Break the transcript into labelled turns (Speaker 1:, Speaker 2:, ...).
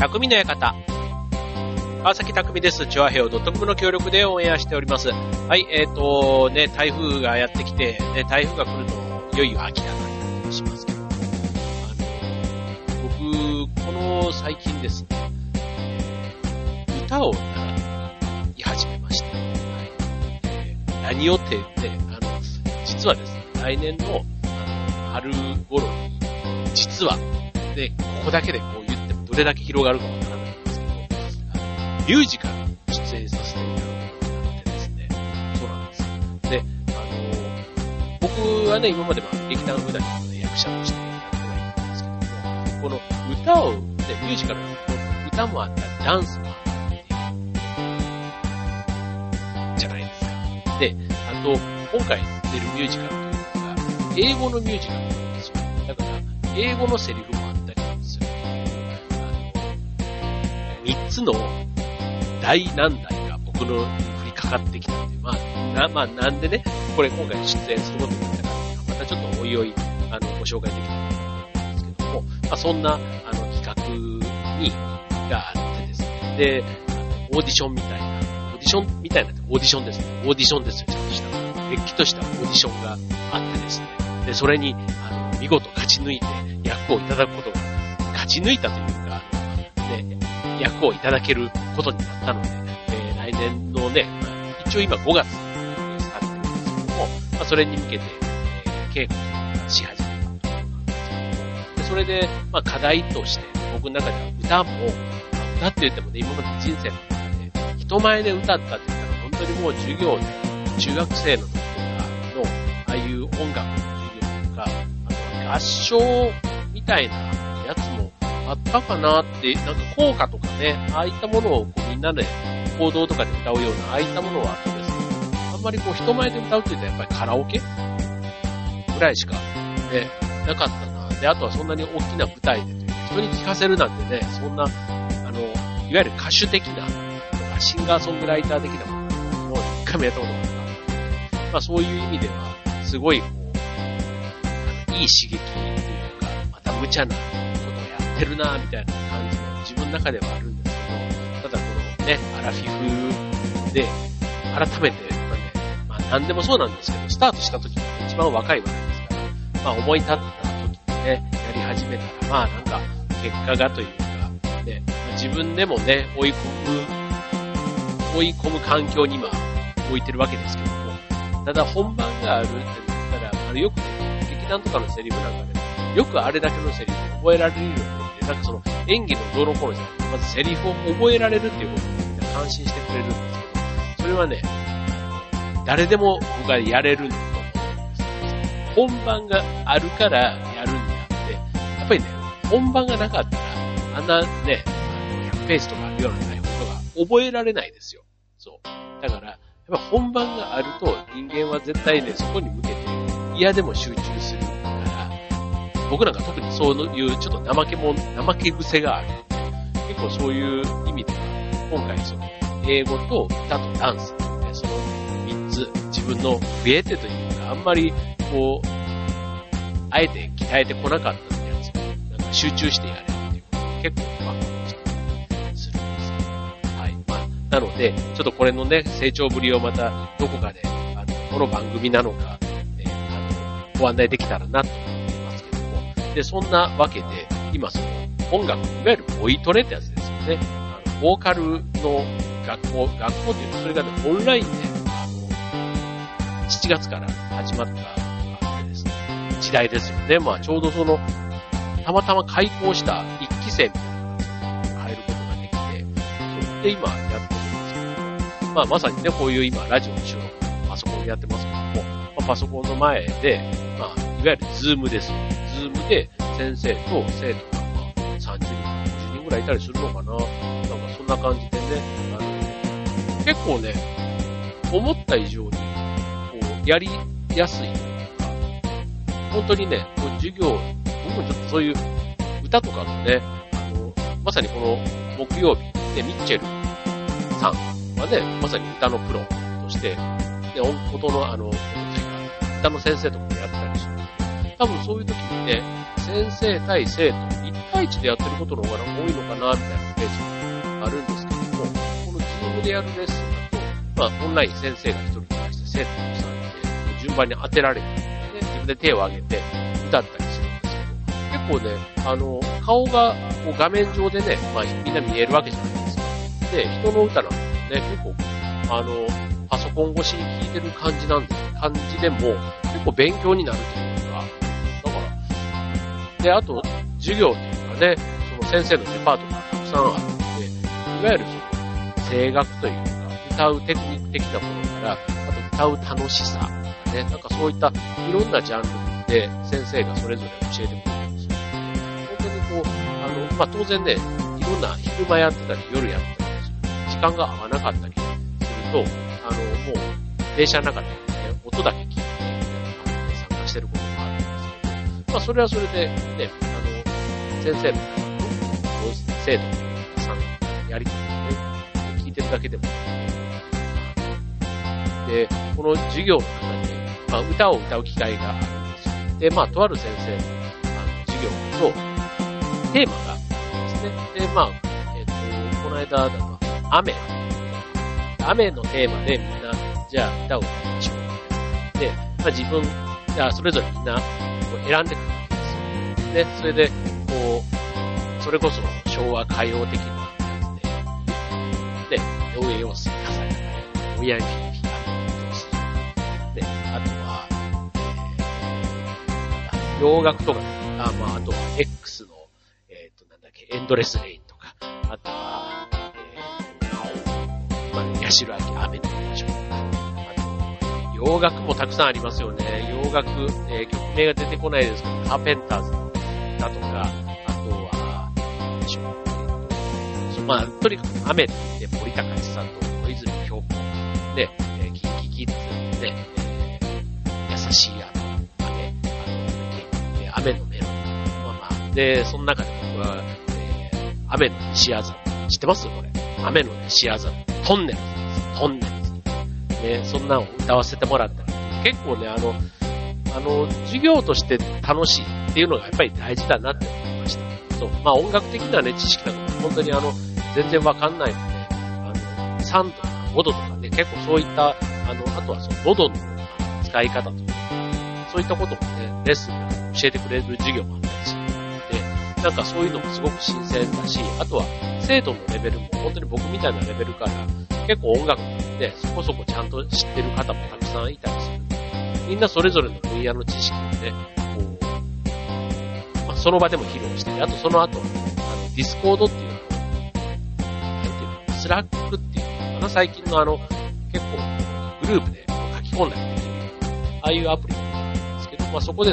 Speaker 1: 匠の館。川崎匠です。チョアヘオドットコムの協力でオンエアしております。はい、えっ、ー、と、ね、台風がやってきて、ね、台風が来ると、いよいよ秋だなって感じしますけども、あの、僕、この最近ですね、歌を習い始めまして、はいえー、何をって言って、あの、実はですね、来年の、あの、春頃に、実は、で、ここだけでこう言ってもどれだけ広がるかわからないん。ですけど、ミュージカルに出演させていただくことになってですね、そうなん。です。で、あの、僕はね、今までも劇団普段の、ね、役者としてやってはいたん。ですけども、この歌を、ね、ミュージカルの歌もあったり、ダンスもあったり、じゃないですか。で、あと、今回出るミュージカルというのが、英語のミュージカルなん。ですよ。だから、英語のセリフもあっ3つの大難題が僕の降りかかってきたんで、まあ、な、まあ、なんでね、これ今回出演することになったから、またちょっとおいおい、あの、ご紹介できたらと思うんですけども、まあ、そんな、あの、企画に、があってですね、で、あのオーディションみたいな、オーディションみたいなオーディションですね。オーディションですよ、ちゃんとした。れっきとしたオーディションがあってですね、で、それに、あの、見事勝ち抜いて役をいただくことが、勝ち抜いたというか、で、役をいただけることになったので、えー、来年のね、一応今5月にされてるんですけども、まあ、それに向けて、えー、稽古し始めたということなんですけども、それで、まあ課題として、僕の中では歌も、まあ、歌って言ってもね、今まで人生の中で、人前で歌ったって言ったら本当にもう授業で、中学生の時とかの、ああいう音楽の授業とか、あと合唱みたいなやつもあったかなって、なんか効果とかね、ああいったものをこうみんなで行動とかで歌うような、ああいったものはあったんですけど、あんまりこう人前で歌うって言ったらやっぱりカラオケ？ぐらいしか、ね、なかったな。で、あとはそんなに大きな舞台でという人に聞かせるなんてね、そんな、あの、いわゆる歌手的な、とかシンガーソングライター的なものを一回もやったことがない。まあそういう意味では、すごいこう、いい刺激というか、また無茶なってるなみたいな感じが自分の中ではあるんですけど、ただこのね、アラフィフで、改めて、まあね、まあ何でもそうなんですけど、スタートした時が一番若いわけですから、まあ思い立った時にね、やり始めたら、まあなんか、結果がというか、ね、自分でもね、追い込む、追い込む環境に今、置いてるわけですけども、ただ本番があるって言ったら、あれよくね、劇団とかのセリフなんかで、よくあれだけのセリフ覚えられるようになって、なんかその演技のどうのこうのじゃなくて、まずセリフを覚えられるっていうことにみんな感心してくれるんですけど、それはね、誰でも僕はやれると思うんです本番があるからやるんであって、やっぱりね、本番がなかったら、あんなね、100ページとかあるような内容とか覚えられないですよ。そう。だから、やっぱ本番があると人間は絶対ね、そこに向けて嫌でも集中する、僕なんか特にそういうちょっと怠けも、怠け癖がある、結構そういう意味で、今回その、英語と歌とダンス、ね、その3つ、自分の増えてというか、あんまりこう、あえて鍛えてこなかったってやつを、なんか集中してやれる。っていうこと結構うまくなので、ちょっとこれのね、成長ぶりをまたどこかで、あの、この番組なのか、えあの、ご案内できたらなと。で、そんなわけで、今その音楽、いわゆるボイトレってやつですよね。あの、ボーカルの学校、学校っていうと、それがね、オンラインで、あの、7月から始まったですね、時代ですよね。まあ、ちょうどその、たまたま開校した一期生みたいな形で入ることができて、それで今やってまあまさにね、こういう今、ラジオの収録、パソコンやってますけども、まあ、パソコンの前で、まあ、いわゆるズームですよ。ズームで先生と生徒が、30人、50人ぐらいいたりするのかな。なんかそんな感じでね、あの、結構ね、思った以上に、こう、やりやすいというか、本当にね、こう授業、僕もちょっとそういう歌とかのね、あの、まさにこの木曜日でミッチェルさんはね、まさに歌のプロとして、で、音の、あの、歌の先生とかもやってたりする。多分そういう時にね、先生対生徒、1対1でやってることの方が多いのかな、みたいなページがあるんですけども、この Zoom でやるレッスンだと、まあ、オンライン先生が一人に対して生徒のさんで順番に当てられて、ね、自分で手を挙げて歌ったりするんですけど、結構ね、あの、顔がこう画面上でね、まあ、みんな見えるわけじゃないですか。で、人の歌なんでね、結構、あの、パソコン越しに聞いてる感じなんで、感じでも、結構勉強になるという、で、あと、授業っていうかね、その先生のデパートがたくさんあって、いわゆるその、声楽というか、歌うテクニック的なものから、あと歌う楽しさとかね、なんかそういったいろんなジャンルで先生がそれぞれ教えてくれるんですよ。本当にこう、あの、まあ、当然ね、いろんな昼間やってたり夜やってたりする、時間が合わなかったりすると、あの、もう、電車の中でね、音だけ聞いて、まあ、それはそれでね、あの、先生の生徒さんやりとりをね、聞いてるだけでも、で、この授業の中に、まあ、歌を歌う機会があるんですよ。で、まあ、とある先生のあの授業と、テーマがあるんですね。で、まあ、えっ、と、この間だと、雨。雨のテーマでみんな、じゃあ歌を歌いましょう。で、まあ、自分、じゃあそれぞれみんな選んでくるわけですよ。で、それで、こう、それこそ昭和歌謡的なやつで、で、上陽水火災、親指ピアノ教室。で、あとは、えー、洋楽とか、あ、まあ、あとは X の、えっ、と、なんだっけ、エンドレスレインとか、あとは、えー、まあ、ヤシロアキ、雨の場所とか、あと、洋楽もたくさんありますよね。洋楽、えー、曲名が出てこないですけど、カーペンターズだとか、あとは、でしょう。まあ、とにかく雨って言って森高千さんと小泉京子、で、えー、キンキキッズ、ね、えー、優しい雨、雨、あの、えー雨のメロディー。まあまあ、で、その中で僕は、えー、雨の西麻布。知ってます？これ。雨の西麻布。トンネル。トンネル。ね、そんなのを歌わせてもらったり。結構ね、あの、あの、授業として楽しいっていうのがやっぱり大事だなって思いました。そう。まあ音楽的なね、知識なんか本当にあの、全然わかんないので、あの、3度とか5度とかね、結構そういった、あの、あとはその喉の使い方とか、そういったこともね、レッスンで教えてくれる授業もあったりするので、なんかそういうのもすごく新鮮だし、あとは生徒のレベルも本当に僕みたいなレベルから結構音楽でそこそこちゃんと知ってる方もたくさんいたりする。ので、みんなそれぞれの分野の知識をね、こう、まあ、その場でも披露して、あとその後、あの、ディスコードっていうのを、なんていうの、スラックっていうのかな、最近のあの、結構、グループで書き込んだりできる、ああいうアプリがあるんですけど、まあ、そこで